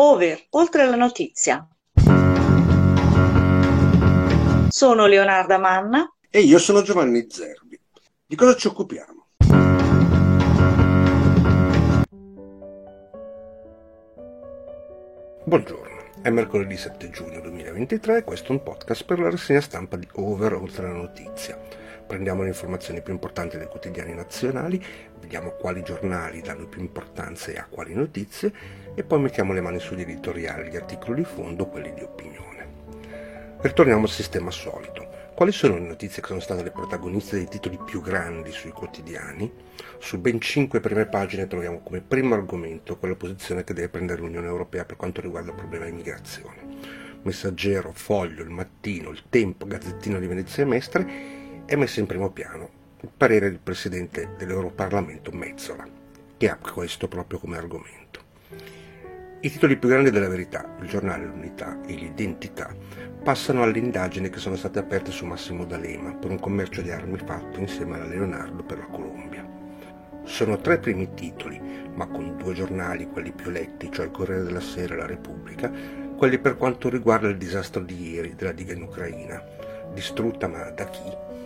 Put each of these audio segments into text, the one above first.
Over, oltre la notizia. Sono Leonarda Manna. E io sono Giovanni Zerbi. Di cosa ci occupiamo? Buongiorno, è mercoledì 7 giugno 2023 e questo è un podcast per la rassegna stampa di Over, oltre la notizia prendiamo le informazioni più importanti dai quotidiani nazionali, vediamo quali giornali danno più importanza e a quali notizie e poi mettiamo le mani sugli editoriali, gli articoli di fondo, quelli di opinione. Ritorniamo al sistema solito. Quali sono le notizie che sono state le protagoniste dei titoli più grandi sui quotidiani? Su ben cinque prime pagine troviamo come primo argomento quella posizione che deve prendere l'Unione Europea per quanto riguarda il problema immigrazione. Messaggero, Foglio, Il Mattino, Il Tempo, Gazzettino di Venezia e Mestre è messo in primo piano il parere del Presidente dell'Europarlamento Mezzola, che ha questo proprio come argomento. I titoli più grandi della verità, il giornale L'Unità e l'Identità, passano alle indagini che sono state aperte su Massimo D'Alema per un commercio di armi fatto insieme alla Leonardo per la Colombia. Sono tre primi titoli, ma con due giornali, quelli più letti, cioè il Corriere della Sera e la Repubblica, quelli per quanto riguarda il disastro di ieri della diga in Ucraina, distrutta ma da chi?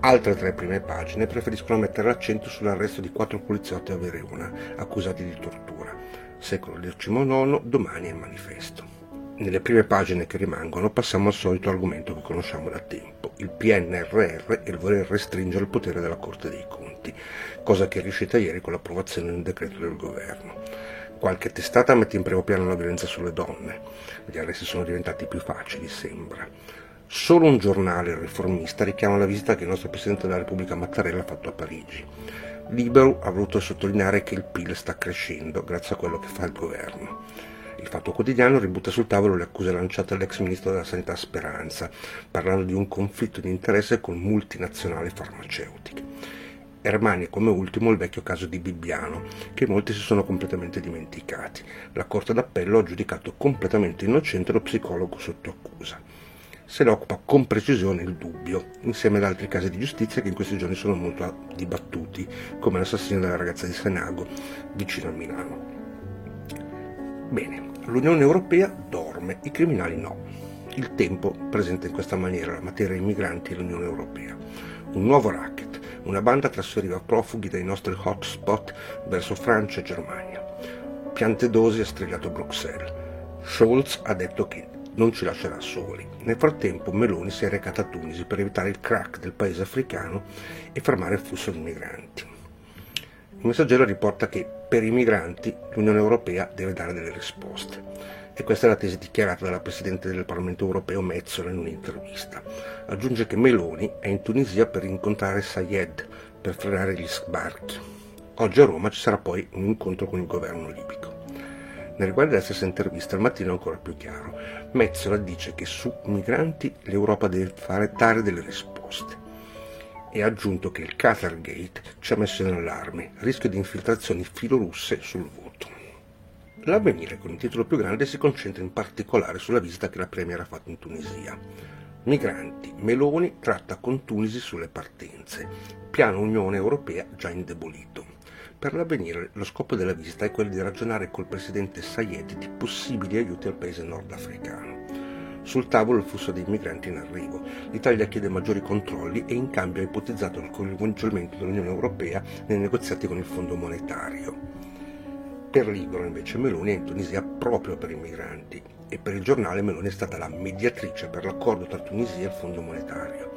Altre tre prime pagine preferiscono mettere l'accento sull'arresto di quattro poliziotti a Verona, accusati di tortura. Secolo XIX, domani è il manifesto. Nelle prime pagine che rimangono passiamo al solito argomento che conosciamo da tempo, il PNRR e il voler restringere il potere della Corte dei Conti, cosa che è riuscita ieri con l'approvazione di un decreto del governo. Qualche testata mette in primo piano la violenza sulle donne, gli arresti sono diventati più facili, sembra. Solo un giornale riformista richiama la visita che il nostro Presidente della Repubblica Mattarella ha fatto a Parigi. Libero ha voluto sottolineare che il PIL sta crescendo grazie a quello che fa il governo. Il Fatto Quotidiano ributta sul tavolo le accuse lanciate all'ex ministro della Sanità Speranza, parlando di un conflitto di interesse con multinazionali farmaceutiche. E rimane come ultimo il vecchio caso di Bibbiano, che molti si sono completamente dimenticati. La Corte d'Appello ha giudicato completamente innocente lo psicologo sotto accusa se ne occupa con precisione il dubbio, insieme ad altri casi di giustizia che in questi giorni sono molto dibattuti, come l'assassinio della ragazza di Senago, vicino a Milano. Bene, l'Unione Europea dorme, i criminali no. Il tempo presenta in questa maniera la materia immigranti e l'Unione Europea. Un nuovo racket, una banda trasferiva profughi dai nostri hotspot verso Francia e Germania. Piante dosi ha strillato Bruxelles. Scholz ha detto che non ci lascerà soli. Nel frattempo Meloni si è recata a Tunisi per evitare il crack del paese africano e fermare il flusso di migranti. Il messaggero riporta che per i migranti l'Unione Europea deve dare delle risposte. E questa è la tesi dichiarata dalla Presidente del Parlamento Europeo Metzola in un'intervista. Aggiunge che Meloni è in Tunisia per incontrare Sayed per frenare gli sbarchi. Oggi a Roma ci sarà poi un incontro con il governo libico. Nel riguardo della stessa intervista, al mattino è ancora più chiaro. Metzola dice che su migranti l'Europa deve fare dare delle risposte. E ha aggiunto che il Qatargate ci ha messo in allarme, rischio di infiltrazioni filorusse sul voto. L'avvenire con il titolo più grande si concentra in particolare sulla visita che la Premier ha fatto in Tunisia. Migranti, Meloni tratta con Tunisi sulle partenze, piano Unione Europea già indebolito. Per l'avvenire lo scopo della visita è quello di ragionare col presidente Sayed di possibili aiuti al paese nordafricano. Sul tavolo il flusso dei migranti in arrivo. L'Italia chiede maggiori controlli e in cambio ha ipotizzato il coinvolgimento dell'Unione Europea nei negoziati con il Fondo Monetario. Per Libero invece Meloni è in Tunisia proprio per i migranti e per il giornale Meloni è stata la mediatrice per l'accordo tra Tunisia e il Fondo Monetario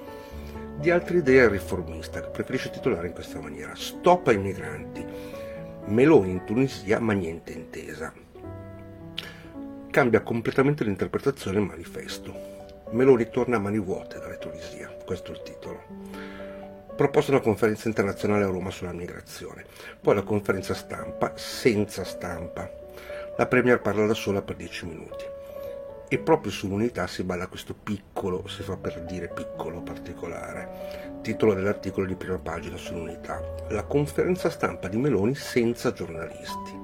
di altre idee riformista che preferisce titolare in questa maniera. Stop ai migranti. Meloni in Tunisia ma niente intesa. Cambia completamente l'interpretazione del manifesto. Meloni torna a mani vuote dalla Tunisia, questo è il titolo. Proposta una conferenza internazionale a Roma sulla migrazione, poi la conferenza stampa senza stampa. La Premier parla da sola per 10 minuti e proprio sull'unità si balla questo piccolo, si fa per dire piccolo particolare, titolo dell'articolo di prima pagina sull'unità, la conferenza stampa di Meloni senza giornalisti.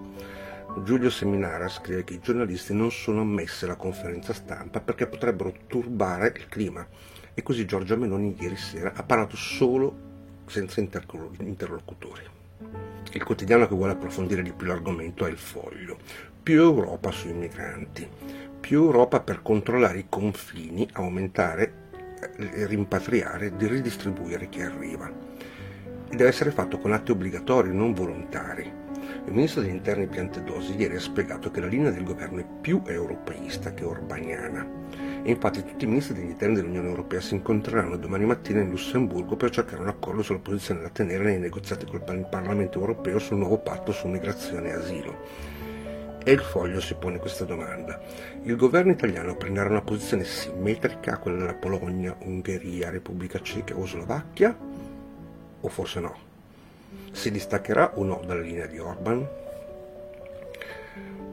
Giulio Seminara scrive che i giornalisti non sono ammessi alla conferenza stampa perché potrebbero turbare il clima e così Giorgia Meloni ieri sera ha parlato solo senza interlocutori. Il quotidiano che vuole approfondire di più l'argomento è il foglio. Più Europa sui migranti. Più Europa per controllare i confini, aumentare, eh, rimpatriare, di ridistribuire chi arriva. E deve essere fatto con atti obbligatori, non volontari. Il ministro degli interni Piantedosi ieri ha spiegato che la linea del governo è più europeista che orbaniana. E infatti tutti i ministri degli interni dell'Unione Europea si incontreranno domani mattina in Lussemburgo per cercare un accordo sulla posizione da tenere nei negoziati col Parlamento europeo sul nuovo patto su migrazione e asilo. E il foglio si pone questa domanda. Il governo italiano prenderà una posizione simmetrica a quella della Polonia, Ungheria, Repubblica Ceca o Slovacchia? O forse no? Si distaccherà o no dalla linea di Orban?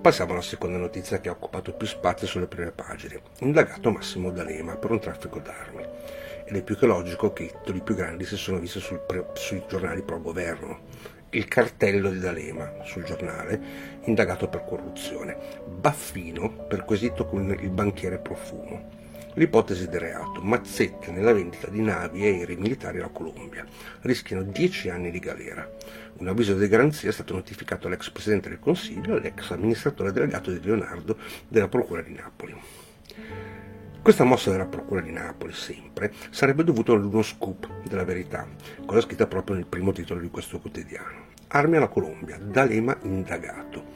Passiamo alla seconda notizia che ha occupato più spazio sulle prime pagine. Indagato Massimo D'Alema per un traffico d'armi. Ed è più che logico che i titoli più grandi si sono visti pre- sui giornali pro governo. Il cartello di D'Alema sul giornale, indagato per corruzione. Baffino perquisito con il banchiere Profumo l'ipotesi di reato, mazzette nella vendita di navi e aerei militari alla Colombia. Rischiano 10 anni di galera. Un avviso di garanzia è stato notificato all'ex Presidente del Consiglio e all'ex amministratore delegato di Leonardo della Procura di Napoli. Questa mossa della Procura di Napoli, sempre, sarebbe dovuta ad uno scoop della verità, cosa scritta proprio nel primo titolo di questo quotidiano. Armi alla Colombia, D'Alema indagato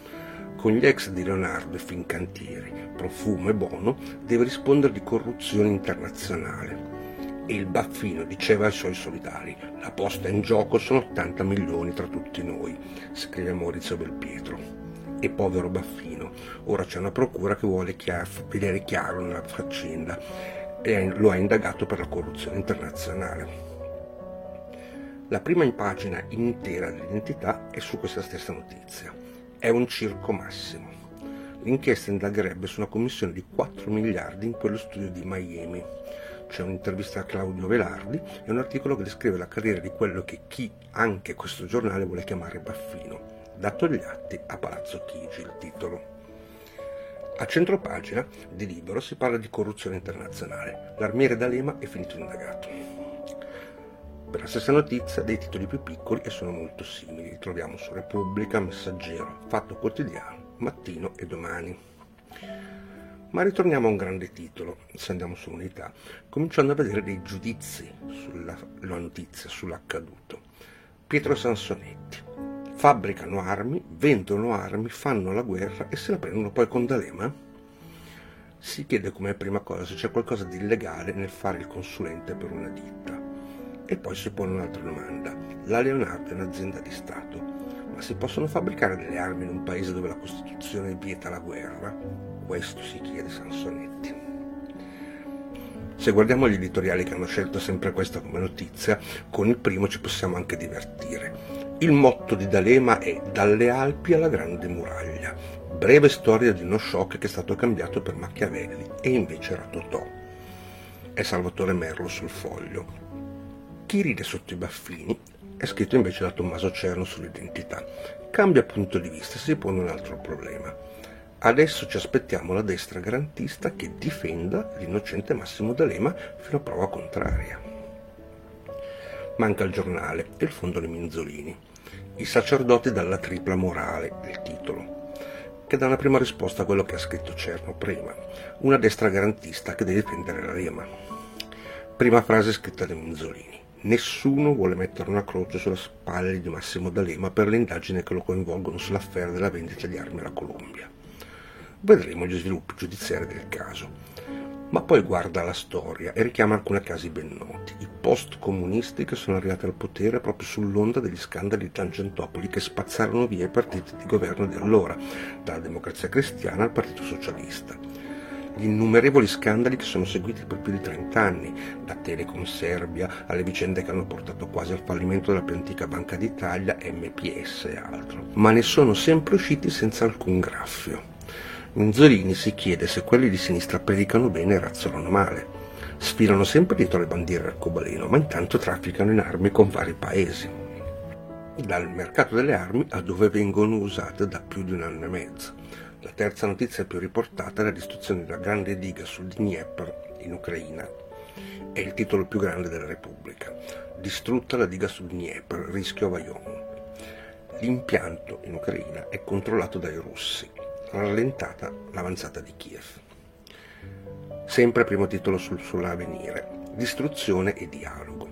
con gli ex di Leonardo e Fincantieri, Profumo e Bono, deve rispondere di corruzione internazionale. E il Baffino diceva ai suoi solidari, la posta in gioco sono 80 milioni tra tutti noi, scrive Maurizio Belpietro. E povero Baffino, ora c'è una procura che vuole chiar, vedere chiaro nella faccenda e lo ha indagato per la corruzione internazionale. La prima pagina intera dell'identità è su questa stessa notizia è un circo massimo. L'inchiesta indagherebbe su una commissione di 4 miliardi in quello studio di Miami. C'è un'intervista a Claudio Velardi e un articolo che descrive la carriera di quello che chi, anche questo giornale, vuole chiamare Baffino. Dato gli atti a Palazzo Chigi, il titolo. A centropagina di Libero si parla di corruzione internazionale. L'armiere D'Alema è finito indagato. Per la stessa notizia, dei titoli più piccoli e sono molto simili. Li troviamo su Repubblica, Messaggero, Fatto Quotidiano, Mattino e Domani. Ma ritorniamo a un grande titolo, se andiamo su unità, cominciando a vedere dei giudizi sulla notizia, sull'accaduto. Pietro Sansonetti. Fabbricano armi, vendono armi, fanno la guerra e se la prendono poi con D'Alema? Si chiede come prima cosa se c'è qualcosa di illegale nel fare il consulente per una ditta. E poi si pone un'altra domanda. La Leonardo è un'azienda di Stato, ma si possono fabbricare delle armi in un paese dove la Costituzione vieta la guerra? Questo si chiede Sansonetti. Se guardiamo gli editoriali che hanno scelto sempre questa come notizia, con il primo ci possiamo anche divertire. Il motto di D'Alema è Dalle Alpi alla Grande Muraglia. Breve storia di uno shock che è stato cambiato per Machiavelli e invece era Totò. È Salvatore Merlo sul foglio. Chi ride sotto i baffini è scritto invece da Tommaso Cerno sull'identità. Cambia punto di vista e si pone un altro problema. Adesso ci aspettiamo la destra garantista che difenda l'innocente Massimo D'Alema fino a prova contraria. Manca il giornale e il fondo dei Minzolini. I sacerdoti dalla tripla morale, il titolo, che dà una prima risposta a quello che ha scritto Cerno prima. Una destra garantista che deve difendere la Rema. Prima frase scritta da Minzolini. Nessuno vuole mettere una croce sulla spalla di Massimo D'Alema per le indagini che lo coinvolgono sull'affare della vendita di armi alla Colombia. Vedremo gli sviluppi giudiziari del caso. Ma poi guarda la storia e richiama alcuni casi ben noti. I post-comunisti che sono arrivati al potere proprio sull'onda degli scandali di Tangentopoli che spazzarono via i partiti di governo di allora, dalla democrazia cristiana al partito socialista gli innumerevoli scandali che sono seguiti per più di 30 anni, da Telecom Serbia alle vicende che hanno portato quasi al fallimento della più antica Banca d'Italia, MPS e altro. Ma ne sono sempre usciti senza alcun graffio. Minzolini si chiede se quelli di sinistra predicano bene e razzolano male. Sfilano sempre dietro le bandiere arcobaleno, ma intanto trafficano in armi con vari paesi. Dal mercato delle armi a dove vengono usate da più di un anno e mezzo la terza notizia più riportata è la distruzione della grande diga sul Dnieper in Ucraina. È il titolo più grande della Repubblica. Distrutta la diga sul Dnieper, rischio Vajont. L'impianto in Ucraina è controllato dai russi, rallentata l'avanzata di Kiev. Sempre primo titolo sul, sull'avvenire, distruzione e dialogo.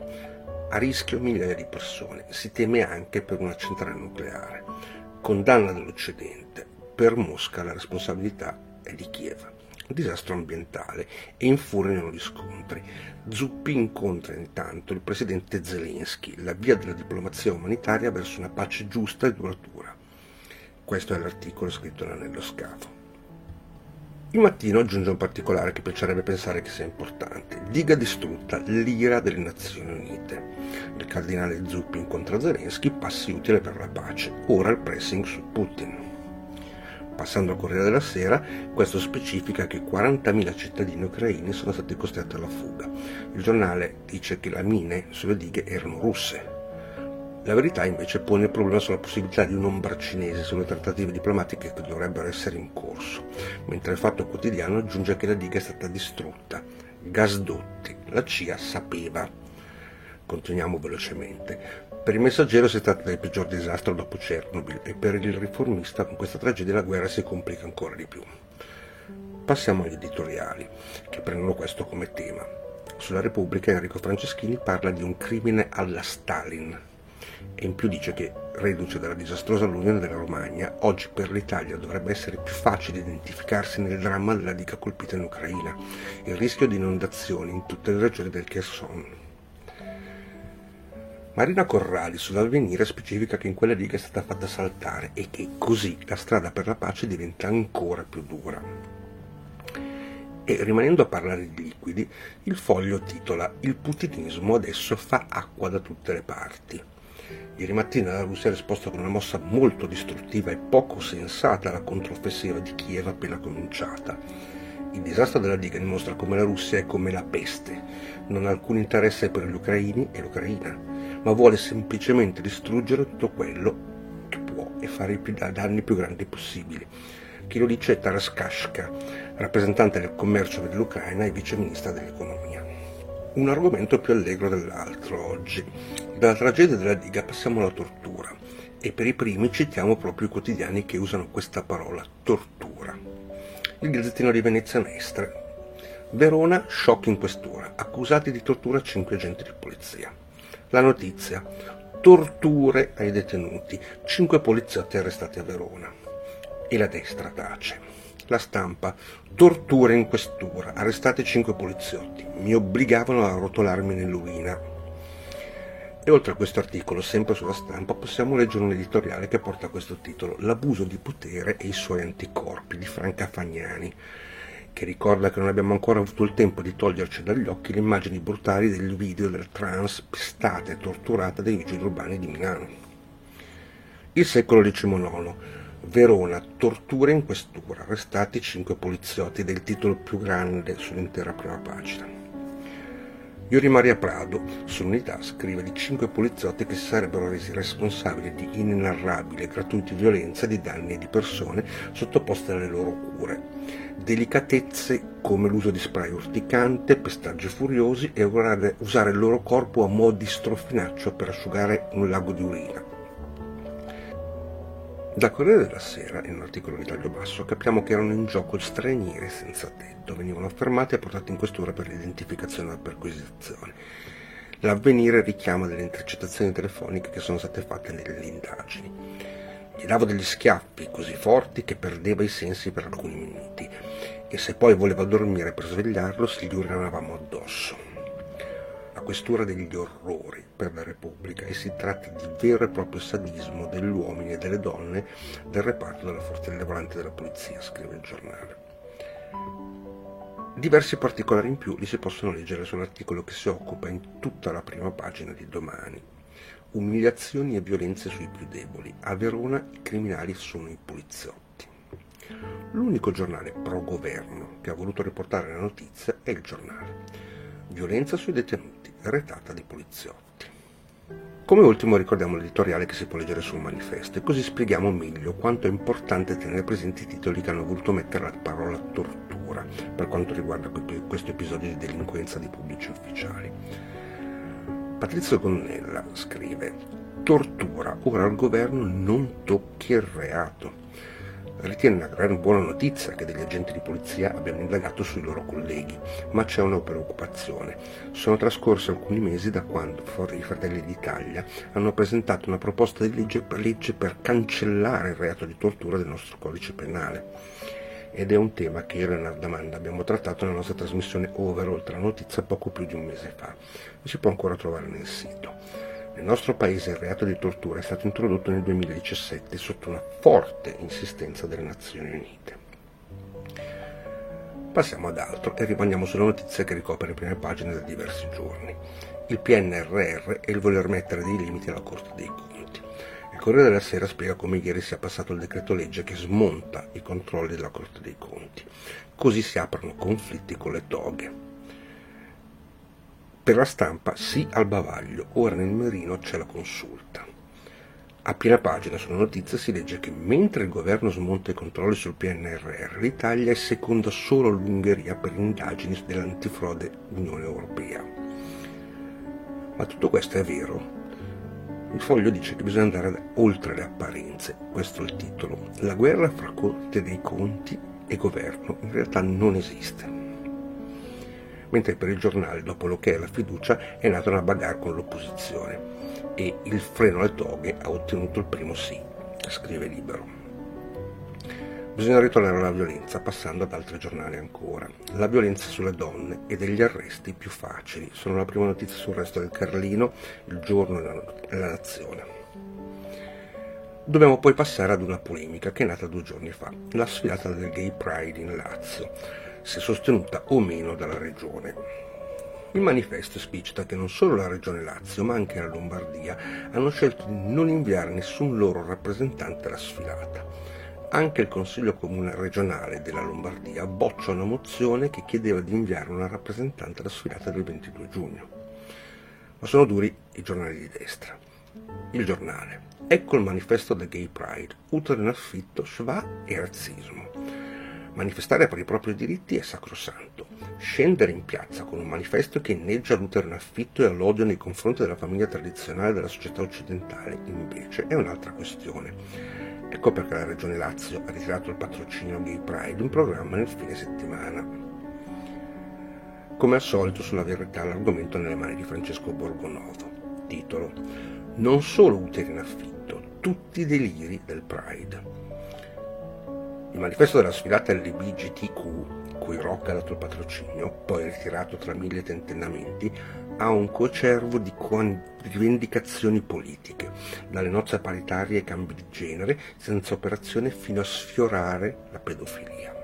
A rischio migliaia di persone, si teme anche per una centrale nucleare. Condanna dell'Occidente, per Mosca la responsabilità è di Kiev disastro ambientale e infuriano gli scontri. Zuppi incontra intanto il presidente Zelensky, la via della diplomazia umanitaria verso una pace giusta e duratura. Questo è l'articolo scritto nell'anello scafo. Il mattino aggiunge un particolare che piacerebbe pensare che sia importante. Diga distrutta l'ira delle Nazioni Unite. Il cardinale Zuppi incontra Zelensky, passi utile per la pace. Ora il pressing su Putin. Passando al Corriere della Sera, questo specifica che 40.000 cittadini ucraini sono stati costretti alla fuga. Il giornale dice che le mine sulle dighe erano russe. La verità invece pone il problema sulla possibilità di un'ombra cinese sulle trattative diplomatiche che dovrebbero essere in corso, mentre il fatto quotidiano aggiunge che la diga è stata distrutta. Gasdotti, la CIA sapeva. Continuiamo velocemente. Per il messaggero si tratta del peggior disastro dopo Chernobyl e per il riformista con questa tragedia la guerra si complica ancora di più. Passiamo agli editoriali, che prendono questo come tema. Sulla Repubblica Enrico Franceschini parla di un crimine alla Stalin e in più dice che, reduce dalla disastrosa allunione della Romagna, oggi per l'Italia dovrebbe essere più facile identificarsi nel dramma della dica colpita in Ucraina, il rischio di inondazioni in tutte le regioni del Kherson Marina Corrali sull'avvenire specifica che in quella riga è stata fatta saltare e che così la strada per la pace diventa ancora più dura. E rimanendo a parlare di liquidi, il foglio titola Il putinismo adesso fa acqua da tutte le parti. Ieri mattina la Russia ha risposto con una mossa molto distruttiva e poco sensata alla controffensiva di Kiev appena cominciata. Il disastro della diga dimostra come la Russia è come la peste, non ha alcun interesse per gli ucraini e l'Ucraina ma vuole semplicemente distruggere tutto quello che può e fare i danni più grandi possibili. Chi lo dice è Taras Kashka, rappresentante del commercio dell'Ucraina e viceministra dell'economia. Un argomento più allegro dell'altro oggi. Dalla tragedia della diga passiamo alla tortura e per i primi citiamo proprio i quotidiani che usano questa parola, tortura. Il Gazzettino di Venezia Mestre. Verona, shock in questura, accusati di tortura cinque agenti di polizia. La notizia. Torture ai detenuti. Cinque poliziotti arrestati a Verona. E la destra tace. La stampa. Torture in questura. Arrestati cinque poliziotti. Mi obbligavano a rotolarmi nell'urina. E oltre a questo articolo, sempre sulla stampa, possiamo leggere un editoriale che porta questo titolo L'abuso di potere e i suoi anticorpi di Franca Fagnani che ricorda che non abbiamo ancora avuto il tempo di toglierci dagli occhi le immagini brutali del video del trans pistata e torturata dai vigili urbani di Milano. Il secolo XIX. Verona, torture in questura, arrestati cinque poliziotti del titolo più grande sull'intera prima pagina. Iori Maria Prado, sull'unità, scrive di cinque poliziotti che si sarebbero resi responsabili di inenarrabile e gratuita violenza di danni di persone sottoposte alle loro cure delicatezze come l'uso di spray urticante, pestaggi furiosi e usare il loro corpo a mo' di strofinaccio per asciugare un lago di urina. Da Corriere della Sera, in un articolo di taglio basso, capiamo che erano in gioco stranieri senza tetto, venivano fermati e portati in questura per l'identificazione e la perquisizione. L'avvenire richiama delle intercettazioni telefoniche che sono state fatte nelle indagini. Gli davo degli schiaffi così forti che perdeva i sensi per alcuni minuti e se poi voleva dormire per svegliarlo si gli urinavamo addosso. Questura degli orrori per la Repubblica e si tratta di vero e proprio sadismo degli uomini e delle donne del reparto della forza rilevante della polizia, scrive il giornale. Diversi particolari in più li si possono leggere sull'articolo che si occupa in tutta la prima pagina di domani umiliazioni e violenze sui più deboli. A Verona i criminali sono i poliziotti. L'unico giornale pro-governo che ha voluto riportare la notizia è il giornale. Violenza sui detenuti, retata di poliziotti. Come ultimo ricordiamo l'editoriale che si può leggere sul manifesto e così spieghiamo meglio quanto è importante tenere presenti i titoli che hanno voluto mettere la parola tortura per quanto riguarda questo episodio di delinquenza di pubblici ufficiali. Patrizio Gonnella scrive tortura. Ora il governo non tocchi il reato. Ritiene una gran buona notizia che degli agenti di polizia abbiano indagato sui loro colleghi, ma c'è una preoccupazione. Sono trascorsi alcuni mesi da quando i Fratelli d'Italia hanno presentato una proposta di legge per, legge per cancellare il reato di tortura del nostro codice penale. Ed è un tema che io e Leonardo Amanda abbiamo trattato nella nostra trasmissione Over, oltre la notizia, poco più di un mese fa. Si può ancora trovare nel sito. Nel nostro paese il reato di tortura è stato introdotto nel 2017 sotto una forte insistenza delle Nazioni Unite. Passiamo ad altro e rimaniamo sulla notizia che ricopre le prime pagine da diversi giorni. Il PNRR e il voler mettere dei limiti alla Corte dei Conti. Il Corriere della Sera spiega come ieri sia passato il decreto legge che smonta i controlli della Corte dei Conti. Così si aprono conflitti con le toghe. Per la stampa sì al bavaglio, ora nel Merino c'è la consulta. A piena pagina sulla notizia si legge che mentre il governo smonta i controlli sul PNRR, l'Italia è seconda solo all'Ungheria per indagini dell'antifrode Unione Europea. Ma tutto questo è vero? Il foglio dice che bisogna andare oltre le apparenze, questo è il titolo. La guerra fra Corte dei Conti e governo in realtà non esiste mentre per il giornale, dopo l'ok alla fiducia, è nata una bagarre con l'opposizione e il freno alle toghe ha ottenuto il primo sì, scrive Libero. Bisogna ritornare alla violenza passando ad altri giornali ancora. La violenza sulle donne e degli arresti più facili. Sono la prima notizia sul resto del Carlino, il giorno e la nazione. Dobbiamo poi passare ad una polemica che è nata due giorni fa, la sfilata del Gay Pride in Lazio se sostenuta o meno dalla Regione. Il manifesto esplicita che non solo la Regione Lazio, ma anche la Lombardia hanno scelto di non inviare nessun loro rappresentante alla sfilata. Anche il Consiglio Comune regionale della Lombardia boccia una mozione che chiedeva di inviare una rappresentante alla sfilata del 22 giugno. Ma sono duri i giornali di destra. Il giornale. Ecco il manifesto del Gay Pride, utero in affitto, schwa e razzismo. Manifestare per i propri diritti è sacrosanto. Scendere in piazza con un manifesto che inneggia all'utero in affitto e all'odio nei confronti della famiglia tradizionale della società occidentale, invece, è un'altra questione. Ecco perché la Regione Lazio ha ritirato il patrocinio Gay Pride in programma nel fine settimana. Come al solito sulla verità l'argomento nelle mani di Francesco Borgonovo. Titolo Non solo uteri in affitto, tutti i deliri del Pride. Il manifesto della sfilata LBGTQ, cui Rocca ha dato il patrocinio, poi ritirato tra mille tentennamenti, ha un cocervo di rivendicazioni politiche, dalle nozze paritarie ai cambi di genere, senza operazione fino a sfiorare la pedofilia.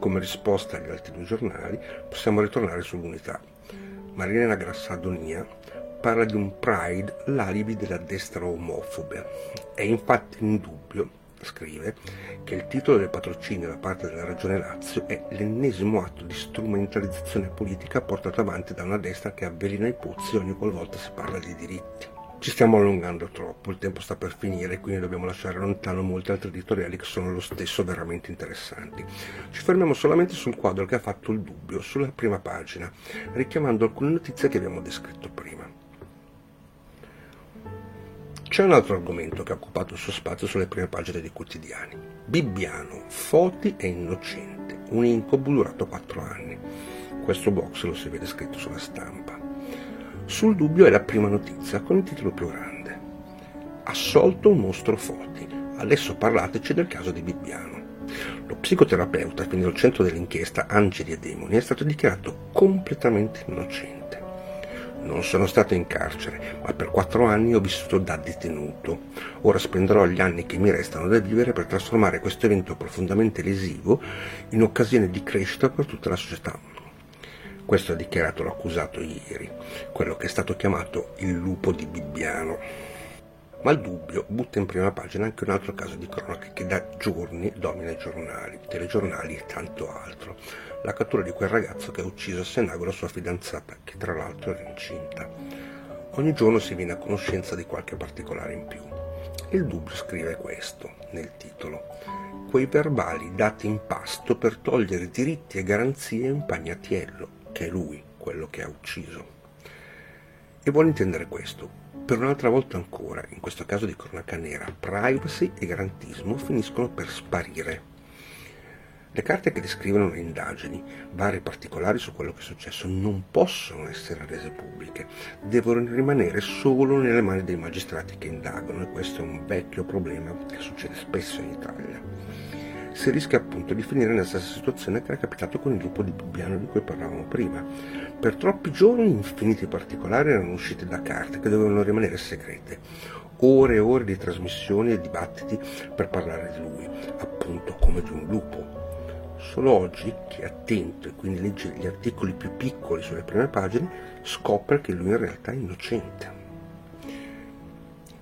Come risposta agli altri due giornali possiamo ritornare sull'unità. Marilena Grassadonia parla di un Pride l'alibi della destra omofobe. È infatti indubbio scrive che il titolo del patrocinio da parte della Regione Lazio è l'ennesimo atto di strumentalizzazione politica portato avanti da una destra che avvelena i pozzi ogni qualvolta si parla di diritti. Ci stiamo allungando troppo, il tempo sta per finire quindi dobbiamo lasciare lontano molti altri editoriali che sono lo stesso veramente interessanti. Ci fermiamo solamente sul quadro che ha fatto il dubbio, sulla prima pagina, richiamando alcune notizie che abbiamo descritto prima. C'è un altro argomento che ha occupato il suo spazio sulle prime pagine dei quotidiani. Bibbiano, Foti è innocente, un incubo durato quattro anni. Questo box lo si vede scritto sulla stampa. Sul dubbio è la prima notizia con il titolo più grande. Assolto un mostro Foti. Adesso parlateci del caso di Bibbiano. Lo psicoterapeuta, quindi al centro dell'inchiesta Angeli e Demoni, è stato dichiarato completamente innocente. Non sono stato in carcere, ma per quattro anni ho vissuto da detenuto. Ora spenderò gli anni che mi restano da vivere per trasformare questo evento profondamente lesivo in occasione di crescita per tutta la società. Questo ha dichiarato l'accusato ieri, quello che è stato chiamato il lupo di Bibbiano. Ma il dubbio butta in prima pagina anche un altro caso di cronaca che da giorni domina i giornali, telegiornali e tanto altro la cattura di quel ragazzo che ha ucciso a Senago la sua fidanzata, che tra l'altro era incinta. Ogni giorno si viene a conoscenza di qualche particolare in più. Il dubbio scrive questo nel titolo. Quei verbali dati in pasto per togliere diritti e garanzie a Impagnatiello, che è lui quello che ha ucciso. E vuole intendere questo. Per un'altra volta ancora, in questo caso di cronaca nera, privacy e garantismo finiscono per sparire. Le carte che descrivono le indagini, vari particolari su quello che è successo, non possono essere rese pubbliche, devono rimanere solo nelle mani dei magistrati che indagano e questo è un vecchio problema che succede spesso in Italia. Si rischia appunto di finire nella stessa situazione che era capitato con il gruppo di Bibbiano di cui parlavamo prima, per troppi giorni infiniti particolari erano usciti da carte che dovevano rimanere segrete. Ore e ore di trasmissioni e dibattiti per parlare di lui, appunto come di un lupo. Solo oggi chi è attento e quindi legge gli articoli più piccoli sulle prime pagine scopre che lui in realtà è innocente.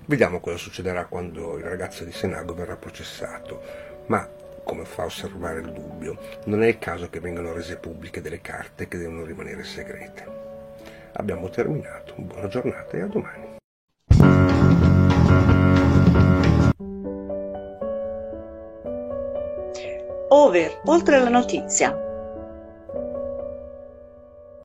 Vediamo cosa succederà quando il ragazzo di Senago verrà processato, ma come fa a osservare il dubbio, non è il caso che vengano rese pubbliche delle carte che devono rimanere segrete. Abbiamo terminato, buona giornata e a domani. Over, oltre la notizia.